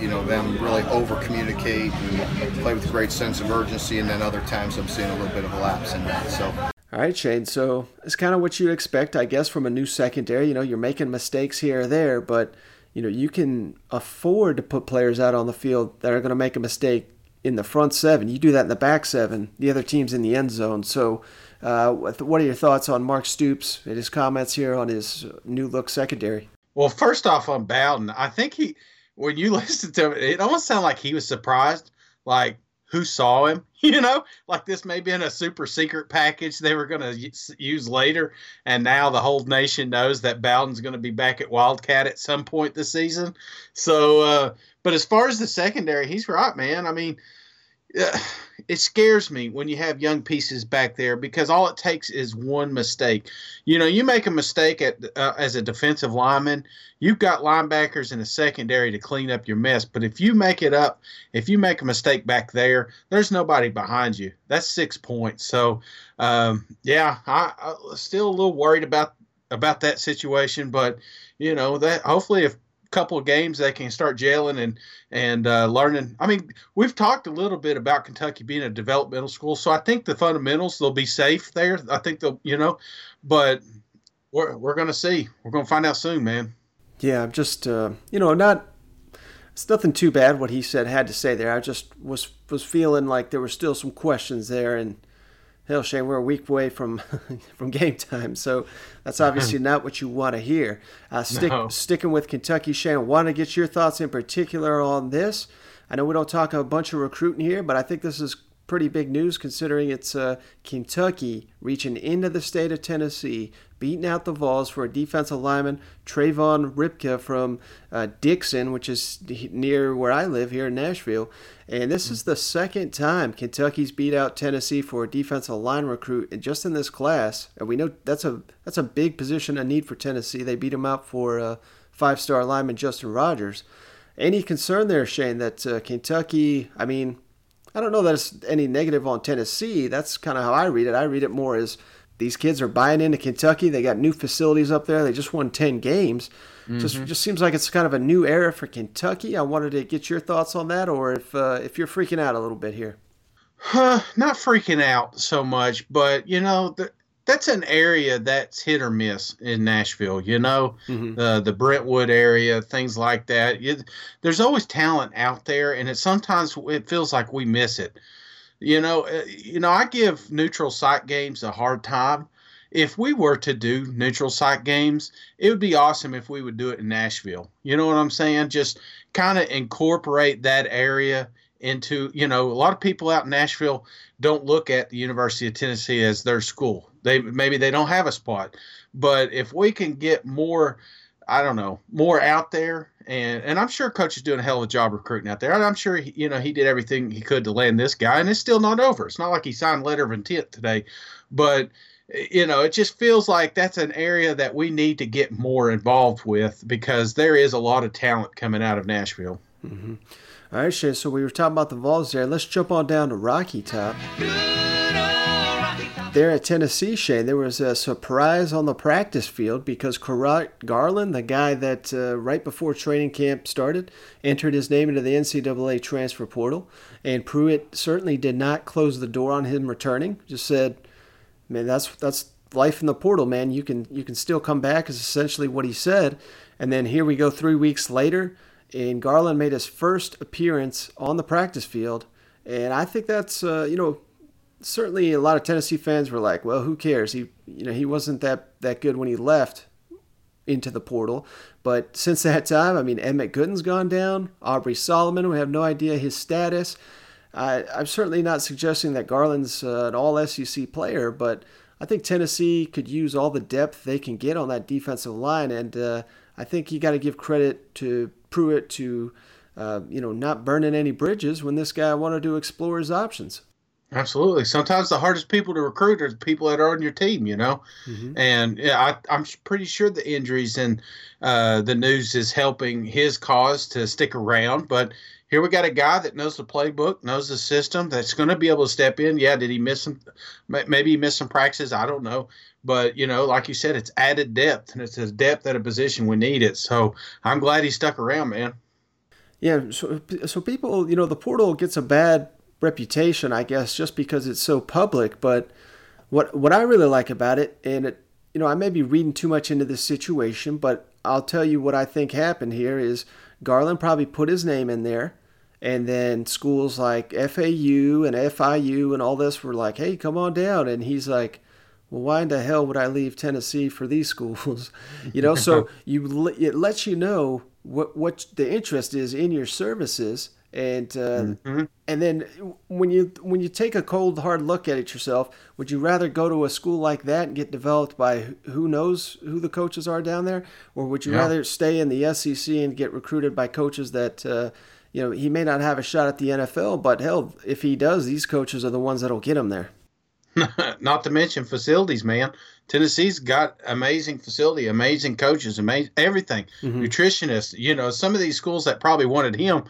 you know, them really over communicate and play with a great sense of urgency, and then other times I'm seeing a little bit of a lapse in that. So. All right, Shane. So it's kind of what you expect, I guess, from a new secondary. You know, you're making mistakes here or there, but you know you can afford to put players out on the field that are going to make a mistake in the front seven. You do that in the back seven. The other team's in the end zone. So, uh, what are your thoughts on Mark Stoops and his comments here on his new look secondary? Well, first off, on Bowden, I think he, when you listened to him, it almost sounded like he was surprised, like who saw him, you know, like this may be in a super secret package they were going to use later. And now the whole nation knows that Bowden's going to be back at Wildcat at some point this season. So, uh, but as far as the secondary, he's right, man. I mean, it scares me when you have young pieces back there because all it takes is one mistake. You know, you make a mistake at uh, as a defensive lineman, you've got linebackers in the secondary to clean up your mess. But if you make it up, if you make a mistake back there, there's nobody behind you. That's six points. So, um, yeah, I, I'm still a little worried about about that situation, but you know that hopefully if couple of games they can start jailing and and uh, learning. I mean, we've talked a little bit about Kentucky being a developmental school, so I think the fundamentals they'll be safe there. I think they'll, you know, but we're we're gonna see. We're gonna find out soon, man. Yeah, I'm just uh, you know not. It's nothing too bad what he said had to say there. I just was was feeling like there were still some questions there, and hell, Shane, we're a week away from from game time, so that's obviously not what you want to hear. Uh, stick, no. Sticking with Kentucky, Shane, want to get your thoughts in particular on this. I know we don't talk a bunch of recruiting here, but I think this is pretty big news considering it's uh, Kentucky reaching into the state of Tennessee, beating out the Vols for a defensive lineman, Trayvon Rybka from uh, Dickson, which is near where I live here in Nashville. And this is the second time Kentucky's beat out Tennessee for a defensive line recruit, and just in this class. And we know that's a that's a big position of need for Tennessee. They beat him out for uh, five-star lineman Justin Rogers. Any concern there, Shane, that uh, Kentucky? I mean, I don't know that it's any negative on Tennessee. That's kind of how I read it. I read it more as these kids are buying into Kentucky. They got new facilities up there. They just won 10 games. Mm-hmm. Just just seems like it's kind of a new era for Kentucky. I wanted to get your thoughts on that, or if uh, if you're freaking out a little bit here. Huh, not freaking out so much, but you know, the, that's an area that's hit or miss in Nashville. You know, mm-hmm. uh, the Brentwood area, things like that. You, there's always talent out there, and it sometimes it feels like we miss it. You know, uh, you know, I give neutral site games a hard time. If we were to do neutral site games, it would be awesome if we would do it in Nashville. You know what I'm saying? Just kind of incorporate that area into, you know, a lot of people out in Nashville don't look at the University of Tennessee as their school. They maybe they don't have a spot, but if we can get more, I don't know, more out there, and and I'm sure coach is doing a hell of a job recruiting out there. I'm sure he, you know he did everything he could to land this guy, and it's still not over. It's not like he signed letter of intent today, but you know, it just feels like that's an area that we need to get more involved with because there is a lot of talent coming out of Nashville. Mm-hmm. All right, Shay. So we were talking about the Vols there. Let's jump on down to Rocky Top. There at Tennessee, Shane, there was a surprise on the practice field because Garland, the guy that uh, right before training camp started, entered his name into the NCAA transfer portal, and Pruitt certainly did not close the door on him returning. Just said, "Man, that's that's life in the portal, man. You can you can still come back." Is essentially what he said. And then here we go, three weeks later and Garland made his first appearance on the practice field. And I think that's, uh, you know, certainly a lot of Tennessee fans were like, well, who cares? He, you know, he wasn't that, that good when he left into the portal. But since that time, I mean, Emmit Gooden's gone down. Aubrey Solomon, we have no idea his status. I, I'm certainly not suggesting that Garland's uh, an all SEC player, but I think Tennessee could use all the depth they can get on that defensive line. And uh, I think you got to give credit to Pruitt to, uh, you know, not burning any bridges when this guy wanted to explore his options. Absolutely. Sometimes the hardest people to recruit are the people that are on your team, you know. Mm-hmm. And yeah, I, am pretty sure the injuries and uh, the news is helping his cause to stick around. But here we got a guy that knows the playbook, knows the system, that's going to be able to step in. Yeah, did he miss some? Maybe he missed some practices. I don't know. But you know, like you said, it's added depth, and it's a depth at a position we need it. So I'm glad he stuck around, man. Yeah. So, so people, you know, the portal gets a bad reputation, I guess, just because it's so public. But what what I really like about it, and it, you know, I may be reading too much into this situation, but I'll tell you what I think happened here is Garland probably put his name in there, and then schools like FAU and FIU and all this were like, "Hey, come on down," and he's like. Well, why in the hell would I leave Tennessee for these schools? you know, so you it lets you know what what the interest is in your services, and uh, mm-hmm. and then when you when you take a cold hard look at it yourself, would you rather go to a school like that and get developed by who knows who the coaches are down there, or would you yeah. rather stay in the SEC and get recruited by coaches that uh, you know he may not have a shot at the NFL, but hell, if he does, these coaches are the ones that'll get him there. not to mention facilities, man. Tennessee's got amazing facility, amazing coaches, amazing everything, mm-hmm. nutritionists. You know, some of these schools that probably wanted him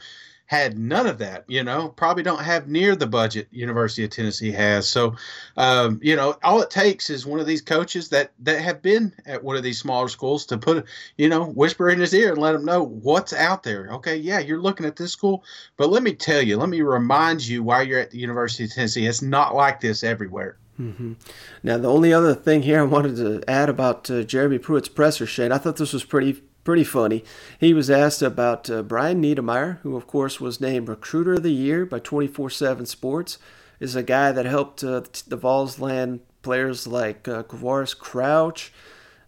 had none of that, you know, probably don't have near the budget University of Tennessee has. So, um, you know, all it takes is one of these coaches that, that have been at one of these smaller schools to put, you know, whisper in his ear and let him know what's out there. Okay, yeah, you're looking at this school, but let me tell you, let me remind you why you're at the University of Tennessee, it's not like this everywhere. Mm-hmm. Now, the only other thing here I wanted to add about uh, Jeremy Pruitt's presser, Shane, I thought this was pretty pretty funny. He was asked about uh, Brian Niedermeyer, who, of course, was named Recruiter of the Year by 24 7 Sports. Is a guy that helped uh, the Vols land players like uh, Crouch,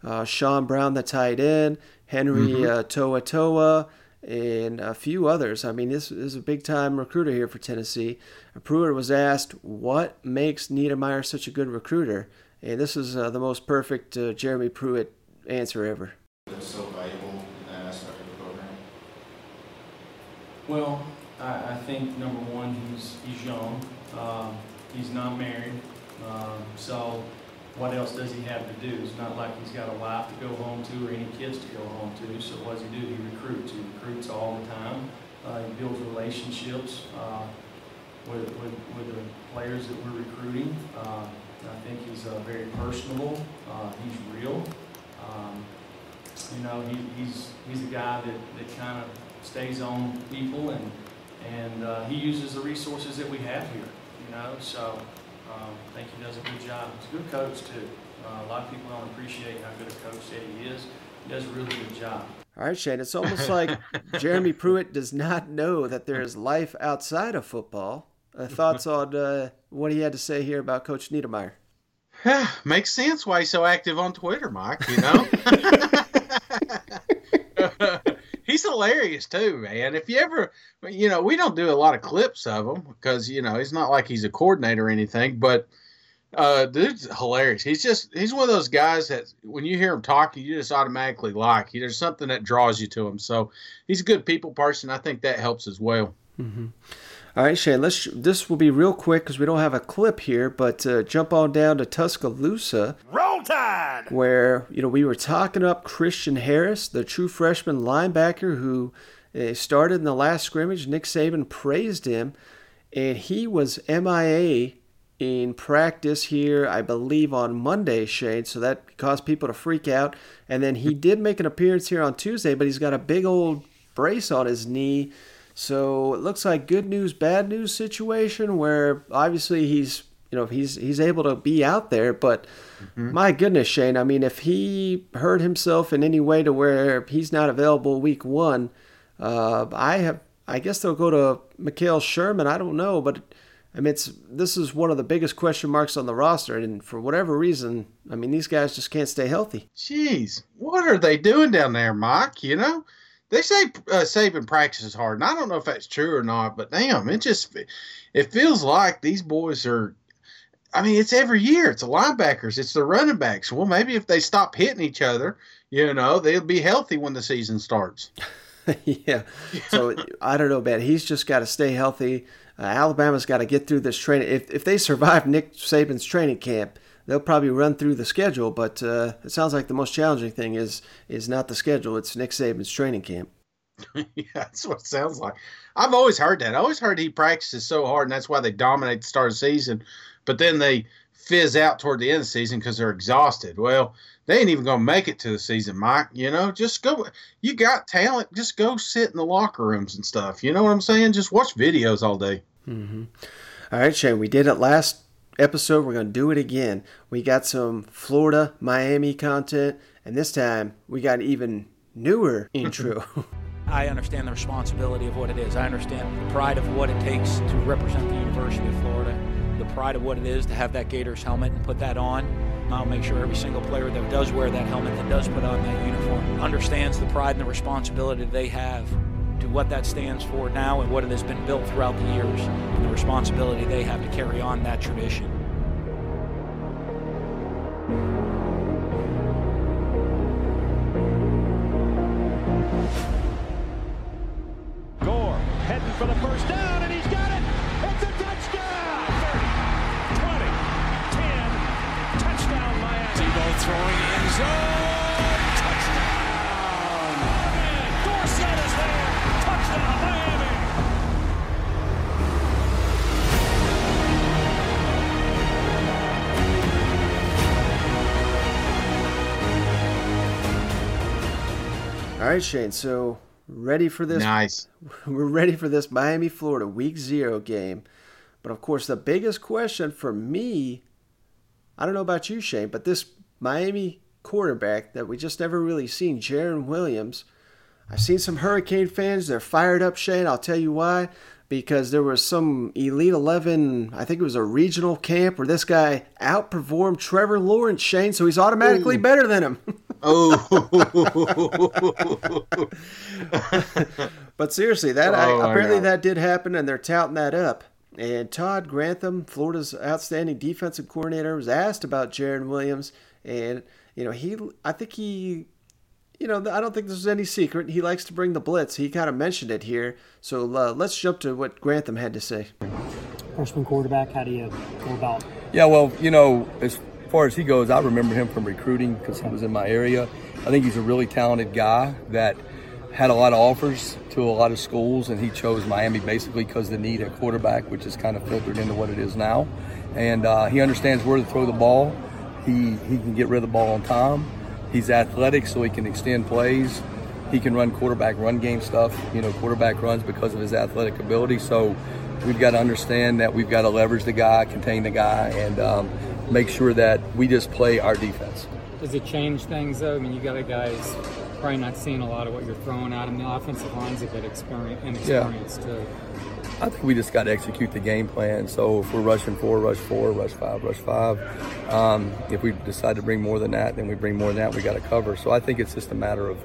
uh, Sean Brown, the tight end, Henry mm-hmm. uh, To'oto'o, and a few others. I mean, this is a big time recruiter here for Tennessee. Pruitt was asked what makes Niedermeyer such a good recruiter, and this is uh, the most perfect uh, Jeremy Pruitt answer ever. So valuable Well, I, I think number one, he's, he's young. Um, he's not married. Um, so what else does he have to do? It's not like he's got a wife to go home to or any kids to go home to. So what does he do? He recruits. He recruits all the time. Uh, he builds relationships uh, with, with, with the players that we're recruiting. Uh, I think he's uh, very personable. Uh, he's real. Um, you know, he, he's, he's a guy that, that kind of stays on people and and uh, he uses the resources that we have here. You know, so um, I think he does a good job. He's a good coach too. Uh, a lot of people don't appreciate how good a coach that he is. He does a really good job. All right, Shane. It's almost like Jeremy Pruitt does not know that there is life outside of football. Uh, thoughts on uh, what he had to say here about Coach Niedermeyer? Makes sense why he's so active on Twitter, Mike. You know. he's hilarious too, man. If you ever, you know, we don't do a lot of clips of him because you know he's not like he's a coordinator or anything, but uh, dude's hilarious. He's just he's one of those guys that when you hear him talking, you just automatically like. He, there's something that draws you to him. So he's a good people person. I think that helps as well. Mm-hmm. All right, Shane. Let's. This will be real quick because we don't have a clip here, but uh, jump on down to Tuscaloosa. Roll Tide. Where you know we were talking up Christian Harris, the true freshman linebacker who uh, started in the last scrimmage. Nick Saban praised him, and he was MIA in practice here, I believe, on Monday, Shane. So that caused people to freak out. And then he did make an appearance here on Tuesday, but he's got a big old brace on his knee so it looks like good news, bad news situation where obviously he's you know he's he's able to be out there, but mm-hmm. my goodness, Shane, I mean if he hurt himself in any way to where he's not available week one, uh, I have I guess they'll go to Mikael Sherman. I don't know, but I mean it's this is one of the biggest question marks on the roster, and for whatever reason, I mean these guys just can't stay healthy. Jeez, what are they doing down there, Mike? You know they say uh, Saban practices hard, and I don't know if that's true or not. But damn, it just it feels like these boys are. I mean, it's every year. It's the linebackers. It's the running backs. Well, maybe if they stop hitting each other, you know, they'll be healthy when the season starts. yeah. So I don't know, man. He's just got to stay healthy. Uh, Alabama's got to get through this training. If if they survive Nick Saban's training camp, they'll probably run through the schedule. But uh, it sounds like the most challenging thing is is not the schedule; it's Nick Saban's training camp. yeah, that's what it sounds like. I've always heard that. I always heard he practices so hard, and that's why they dominate the start of the season. But then they fizz out toward the end of the season because they're exhausted. Well, they ain't even gonna make it to the season, Mike. You know, just go. You got talent. Just go sit in the locker rooms and stuff. You know what I'm saying? Just watch videos all day. Mm-hmm. All right, Shane. We did it last episode. We're gonna do it again. We got some Florida, Miami content, and this time we got an even newer intro. I understand the responsibility of what it is. I understand the pride of what it takes to represent the University of Florida, the pride of what it is to have that Gators helmet and put that on. I'll make sure every single player that does wear that helmet, that does put on that uniform, understands the pride and the responsibility they have what that stands for now and what it has been built throughout the years, and the responsibility they have to carry on that tradition. Gore heading for the first down, right, Shane. So ready for this? Nice. We're ready for this Miami, Florida Week Zero game. But of course, the biggest question for me, I don't know about you, Shane, but this Miami quarterback that we just never really seen, Jarren Williams. I've seen some Hurricane fans. They're fired up, Shane. I'll tell you why. Because there was some Elite 11, I think it was a regional camp where this guy outperformed Trevor Lawrence, Shane, so he's automatically Ooh. better than him. Oh. but seriously, that Oh, my apparently God. that did happen, and they're touting that up. And Todd Grantham, Florida's outstanding defensive coordinator, was asked about Jarren Williams, and you know he, I think he, you know, I don't think there's any secret. He likes to bring the blitz. He kind of mentioned it here. So uh, let's jump to what Grantham had to say. freshman quarterback? How do you go about? Yeah, well, you know, as far as he goes, I remember him from recruiting because he was in my area. I think he's a really talented guy that had a lot of offers to a lot of schools, and he chose Miami basically because the need at quarterback, which is kind of filtered into what it is now. And uh, he understands where to throw the ball. He he can get rid of the ball on time. He's athletic, so he can extend plays. He can run quarterback run game stuff. You know, quarterback runs because of his athletic ability. So we've got to understand that we've got to leverage the guy, contain the guy, and um, make sure that we just play our defense. Does it change things though? I mean, you got a guys probably not seeing a lot of what you're throwing at him. The offensive line's a bit experience, inexperienced too. I think we just got to execute the game plan. So if we're rushing four, rush four, rush five, rush five. Um, if we decide to bring more than that, then we bring more than that. We got to cover. So I think it's just a matter of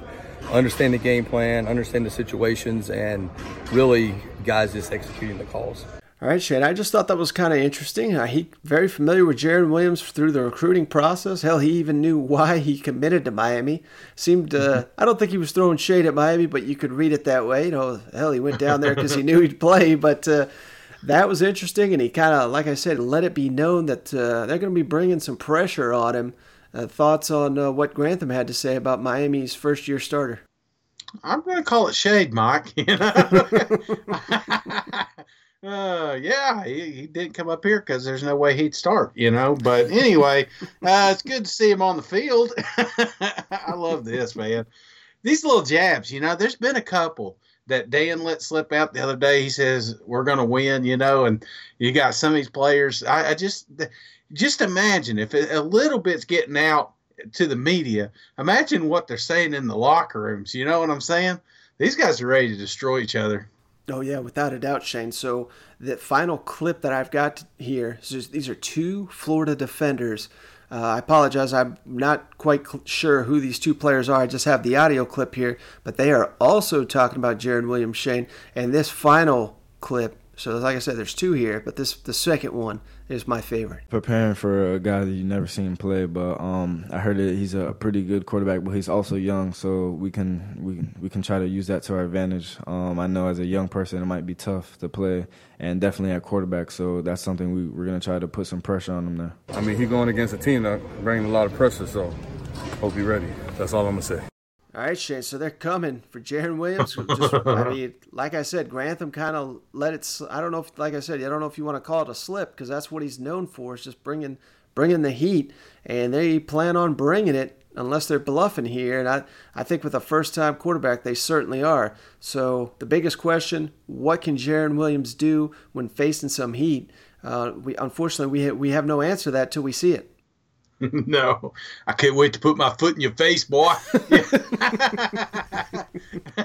understand the game plan, understand the situations, and really guys just executing the calls. All right, Shane. I just thought that was kind of interesting. Uh, he very familiar with Jarren Williams through the recruiting process. Hell, he even knew why he committed to Miami. Seemed uh, I don't think he was throwing shade at Miami, but you could read it that way. You know, hell, he went down there because he knew he'd play. But uh, that was interesting, and he kind of, like I said, let it be known that uh, they're going to be bringing some pressure on him. Uh, thoughts on uh, what Grantham had to say about Miami's first-year starter? I'm going to call it shade, Mike. You know? uh, yeah, he, he didn't come up here because there's no way he'd start, you know. But anyway, uh, it's good to see him on the field. I love this, man. These little jabs, you know, there's been a couple that Dan let slip out the other day. He says, We're going to win, you know, and you got some of these players. I, I just, just imagine if a little bit's getting out to the media, imagine what they're saying in the locker rooms. You know what I'm saying? These guys are ready to destroy each other. Oh yeah, without a doubt, Shane. So the final clip that I've got here, so these are two Florida defenders. Uh, I apologize, I'm not quite cl- sure who these two players are. I just have the audio clip here, but they are also talking about Jarren Williams, Shane. And this final clip, so like I said, there's two here, but this the second one, is my favorite. Preparing for a guy that you never seen play, but um, I heard that he's a pretty good quarterback, but he's also young, so we can we we can try to use that to our advantage. Um, I know as a young person it might be tough to play, and definitely at quarterback, so that's something we, we're gonna try to put some pressure on him there. I mean, he's going against a team that brings a lot of pressure, so hope he's ready. That's all I'm gonna say. All right, Shane. So they're coming for Jarren Williams. Just, I mean, like I said, Grantham kind of let it. I don't know if, like I said, I don't know if you want to call it a slip because that's what he's known for. Is just bringing, bringing the heat, and they plan on bringing it unless they're bluffing here. And I, I think with a first-time quarterback, they certainly are. So the biggest question: What can Jarren Williams do when facing some heat? Uh, we unfortunately we ha- we have no answer to that till we see it. no, I can't wait to put my foot in your face, boy.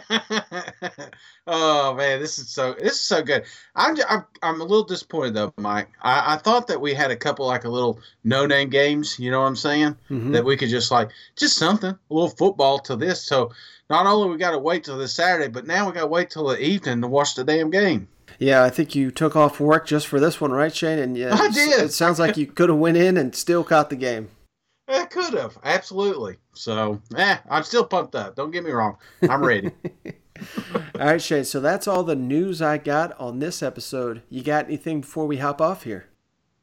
oh man, this is so this is so good. I'm I'm, I'm a little disappointed though, Mike. I, I thought that we had a couple like a little no name games. You know what I'm saying? Mhm. That we could just like just something a little football to this. So not only we got to wait till this Saturday, but now we got to wait till the evening to watch the damn game. Yeah, I think you took off work just for this one, right, Shane? And yeah, I did. It sounds like you could have went in and still caught the game. I could have absolutely. So, eh, I'm still pumped up. Don't get me wrong. I'm ready. All right, Shane. So that's all the news I got on this episode. You got anything before we hop off here?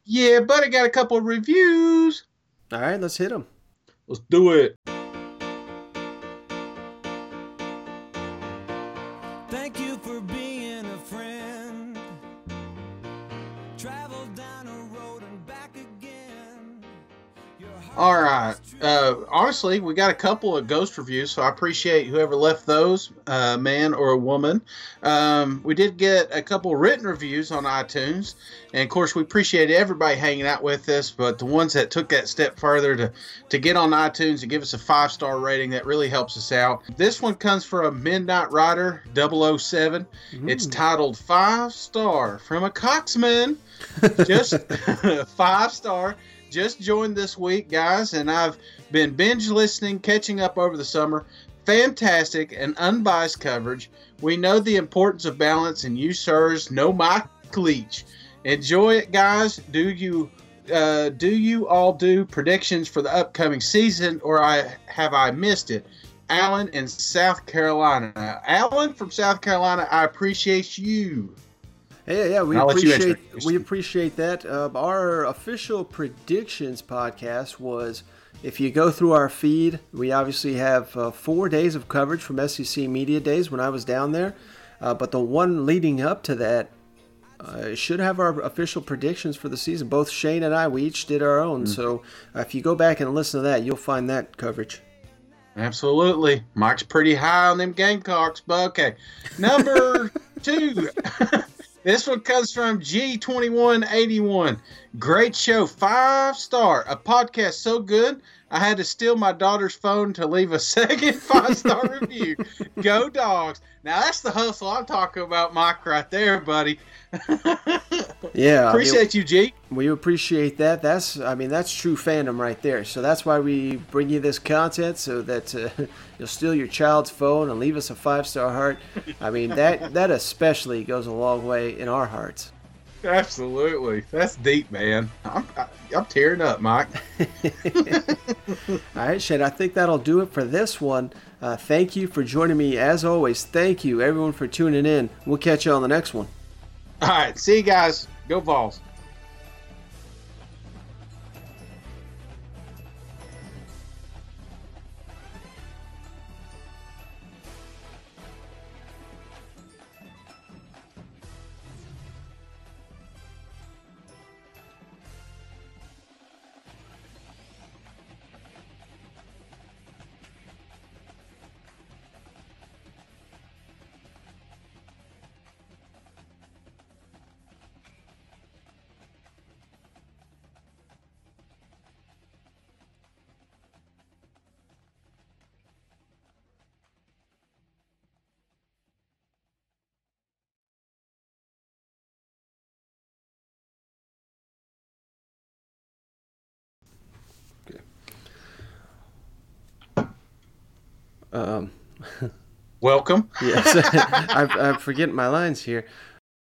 yeah, but I got a couple of reviews. All right, let's hit them. Let's do it. Honestly, we got a couple of ghost reviews, so I appreciate whoever left those, uh, man or a woman. Um, we did get a couple written reviews on iTunes, and of course, we appreciate everybody hanging out with us. But the ones that took that step further to to get on iTunes and give us a five star rating, that really helps us out. This one comes from a Midnight Rider 007. It's titled Five Star from a Coxman. Just five star. Just joined this week, guys, and I've been binge listening, catching up over the summer. Fantastic and unbiased coverage. We know the importance of balance, and you, sirs, know Mike Leach. Enjoy it, guys. Do you uh, do you all do predictions for the upcoming season, or I have I missed it? Alan in South Carolina. Alan from South Carolina, I appreciate you. Yeah, yeah, we I'll appreciate we appreciate that. Uh, our official predictions podcast was if you go through our feed, we obviously have uh, four days of coverage from SEC Media Days when I was down there, uh, but the one leading up to that uh, should have our official predictions for the season. Both Shane and I, we each did our own. Mm. So uh, if you go back and listen to that, you'll find that coverage. Absolutely. Mike's pretty high on them Gamecocks, but okay. Number two. this one comes from G2181. Great show. Five star. A podcast so good, I had to steal my daughter's phone to leave a second five star review. Go dogs. Now that's the hustle I'm talking about, Mike, right there, buddy. Yeah, I mean, Appreciate you, G. We appreciate that. That's, I mean, that's true fandom right there. So that's why we bring you this content so that uh, you'll steal your child's phone and leave us a five star heart. I mean, that that especially goes a long way in our hearts. Absolutely. That's deep, man. I'm, I, I'm tearing up, Mike. All right, Shane, I think that'll do it for this one. Uh, thank you for joining me as always. Thank you, everyone, for tuning in. We'll catch you on the next one. All right. See you guys. Go Vols. Um, Welcome. yes, I, I'm forgetting my lines here.